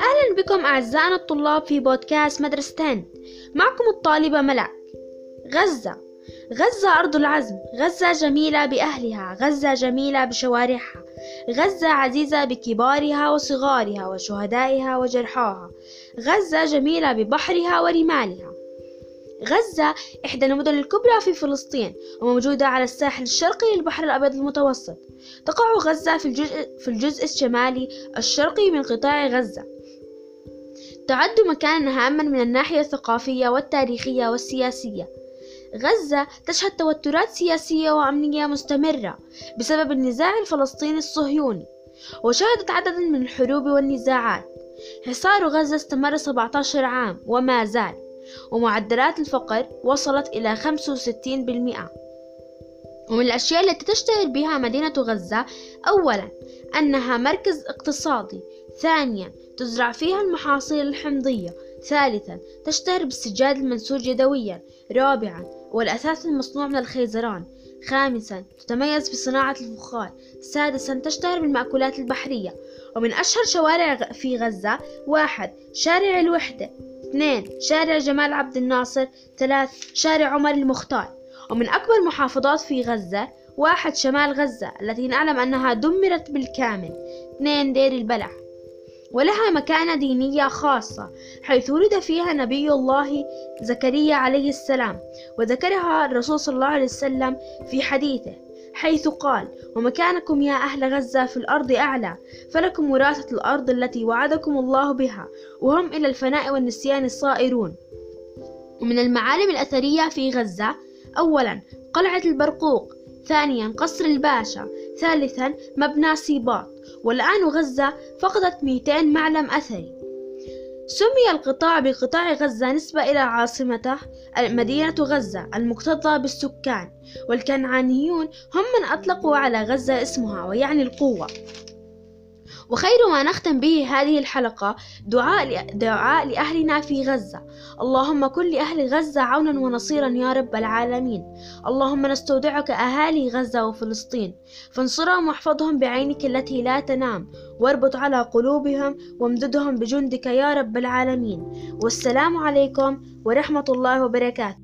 أهلا بكم أعزائنا الطلاب في بودكاست مدرسة هند معكم الطالبة ملك غزة. غزة أرض العزم. غزة جميلة بأهلها. غزة جميلة بشوارعها. غزة عزيزة بكبارها وصغارها وشهدائها وجرحاها. غزة جميلة ببحرها ورمالها. غزة إحدى المدن الكبرى في فلسطين وموجودة على الساحل الشرقي للبحر الأبيض المتوسط. تقع غزة في الجزء, في الجزء الشمالي الشرقي من قطاع غزة. تعد مكانا هاما من الناحية الثقافية والتاريخية والسياسية. غزة تشهد توترات سياسية وأمنية مستمرة بسبب النزاع الفلسطيني الصهيوني وشهدت عددا من الحروب والنزاعات. حصار غزة استمر 17 عام وما زال ومعدلات الفقر وصلت إلى 65% ومن الأشياء التي تشتهر بها مدينة غزة أولا أنها مركز اقتصادي. ثانيا تزرع فيها المحاصيل الحمضية. ثالثا تشتهر بالسجاد المنسوج يدويا. رابعا والأثاث المصنوع من الخيزران. خامسا تتميز بصناعة الفخار سادسا تشتهر بالمأكولات البحرية. ومن أشهر شوارع في غزة واحد شارع الوحدة. اثنين شارع جمال عبد الناصر ثلاث شارع عمر المختار. ومن أكبر محافظات في غزة واحد شمال غزة التي نعلم أنها دمرت بالكامل اثنين دير البلح ولها مكانة دينية خاصة حيث ولد فيها نبي الله زكريا عليه السلام وذكرها الرسول صلى الله عليه وسلم في حديثه. حيث قال ومكانكم يا أهل غزة في الأرض أعلى فلكم وراثة الأرض التي وعدكم الله بها وهم إلى الفناء والنسيان صائرون ومن المعالم الأثرية في غزة أولا قلعة البرقوق ثانيا قصر الباشا ثالثا مبنى سيباط. والآن غزة فقدت 200 معلم أثري. سمي القطاع بقطاع غزة نسبة إلى عاصمته مدينة غزة المكتظة بالسكان والكنعانيون هم من أطلقوا على غزة اسمها ويعني القوة. وخير ما نختم به هذه الحلقة دعاء دعاء لأهلنا في غزة. اللهم كن لأهل غزة عونا ونصيرا يا رب العالمين. اللهم نستودعك أهالي غزة وفلسطين. فانصرهم واحفظهم بعينك التي لا تنام. واربط على قلوبهم وامددهم بجندك يا رب العالمين. والسلام عليكم ورحمة الله وبركاته.